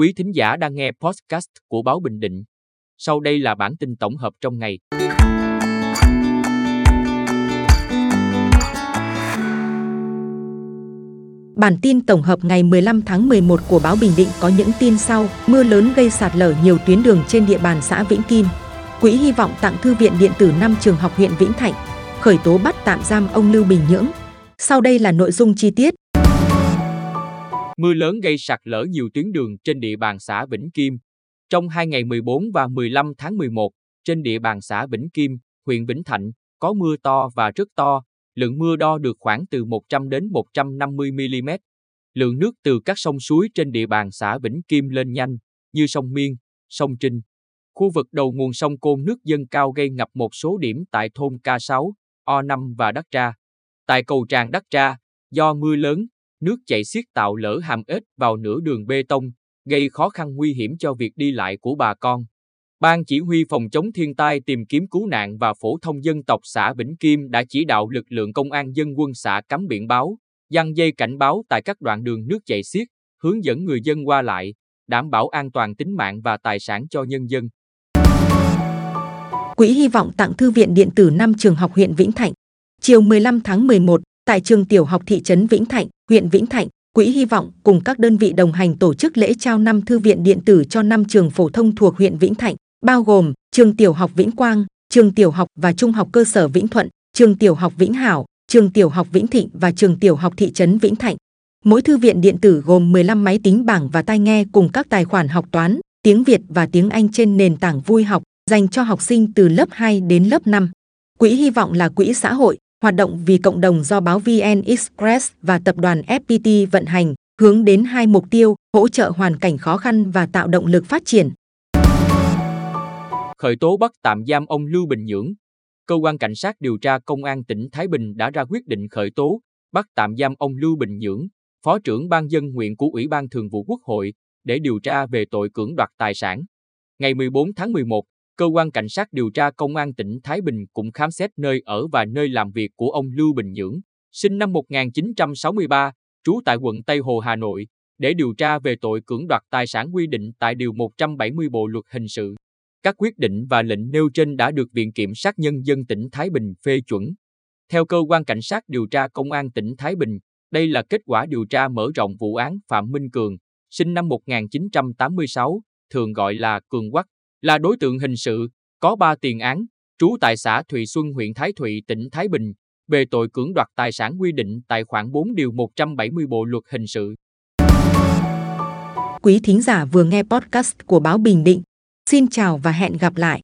Quý thính giả đang nghe podcast của Báo Bình Định. Sau đây là bản tin tổng hợp trong ngày. Bản tin tổng hợp ngày 15 tháng 11 của báo Bình Định có những tin sau. Mưa lớn gây sạt lở nhiều tuyến đường trên địa bàn xã Vĩnh Kim. Quỹ hy vọng tặng thư viện điện tử 5 trường học huyện Vĩnh Thạnh. Khởi tố bắt tạm giam ông Lưu Bình Nhưỡng. Sau đây là nội dung chi tiết. Mưa lớn gây sạt lở nhiều tuyến đường trên địa bàn xã Vĩnh Kim. Trong hai ngày 14 và 15 tháng 11, trên địa bàn xã Vĩnh Kim, huyện Vĩnh Thạnh, có mưa to và rất to, lượng mưa đo được khoảng từ 100 đến 150 mm. Lượng nước từ các sông suối trên địa bàn xã Vĩnh Kim lên nhanh, như sông Miên, sông Trinh. Khu vực đầu nguồn sông Côn nước dâng cao gây ngập một số điểm tại thôn K6, O5 và Đắc Tra. Tại cầu tràn Đắc Tra, do mưa lớn, nước chảy xiết tạo lỡ hàm ếch vào nửa đường bê tông, gây khó khăn nguy hiểm cho việc đi lại của bà con. Ban chỉ huy phòng chống thiên tai tìm kiếm cứu nạn và phổ thông dân tộc xã Vĩnh Kim đã chỉ đạo lực lượng công an dân quân xã cắm biển báo, giăng dây cảnh báo tại các đoạn đường nước chảy xiết, hướng dẫn người dân qua lại, đảm bảo an toàn tính mạng và tài sản cho nhân dân. Quỹ hy vọng tặng thư viện điện tử 5 trường học huyện Vĩnh Thạnh. Chiều 15 tháng 11, tại trường tiểu học thị trấn Vĩnh Thạnh, huyện Vĩnh Thạnh, Quỹ Hy vọng cùng các đơn vị đồng hành tổ chức lễ trao năm thư viện điện tử cho năm trường phổ thông thuộc huyện Vĩnh Thạnh, bao gồm trường tiểu học Vĩnh Quang, trường tiểu học và trung học cơ sở Vĩnh Thuận, trường tiểu học Vĩnh Hảo, trường tiểu học Vĩnh Thịnh và trường tiểu học thị trấn Vĩnh Thạnh. Mỗi thư viện điện tử gồm 15 máy tính bảng và tai nghe cùng các tài khoản học toán, tiếng Việt và tiếng Anh trên nền tảng vui học dành cho học sinh từ lớp 2 đến lớp 5. Quỹ hy vọng là quỹ xã hội, hoạt động vì cộng đồng do báo VN Express và tập đoàn FPT vận hành, hướng đến hai mục tiêu, hỗ trợ hoàn cảnh khó khăn và tạo động lực phát triển. Khởi tố bắt tạm giam ông Lưu Bình Nhưỡng. Cơ quan cảnh sát điều tra công an tỉnh Thái Bình đã ra quyết định khởi tố, bắt tạm giam ông Lưu Bình Nhưỡng, Phó trưởng ban dân nguyện của Ủy ban Thường vụ Quốc hội, để điều tra về tội cưỡng đoạt tài sản. Ngày 14 tháng 11, cơ quan cảnh sát điều tra công an tỉnh Thái Bình cũng khám xét nơi ở và nơi làm việc của ông Lưu Bình Nhưỡng, sinh năm 1963, trú tại quận Tây Hồ, Hà Nội, để điều tra về tội cưỡng đoạt tài sản quy định tại Điều 170 Bộ Luật Hình sự. Các quyết định và lệnh nêu trên đã được Viện Kiểm sát Nhân dân tỉnh Thái Bình phê chuẩn. Theo cơ quan cảnh sát điều tra công an tỉnh Thái Bình, đây là kết quả điều tra mở rộng vụ án Phạm Minh Cường, sinh năm 1986, thường gọi là Cường Quắc, là đối tượng hình sự, có 3 tiền án, trú tại xã Thụy Xuân huyện Thái Thụy tỉnh Thái Bình, về tội cưỡng đoạt tài sản quy định tại khoản 4 điều 170 Bộ luật hình sự. Quý thính giả vừa nghe podcast của báo Bình Định. Xin chào và hẹn gặp lại.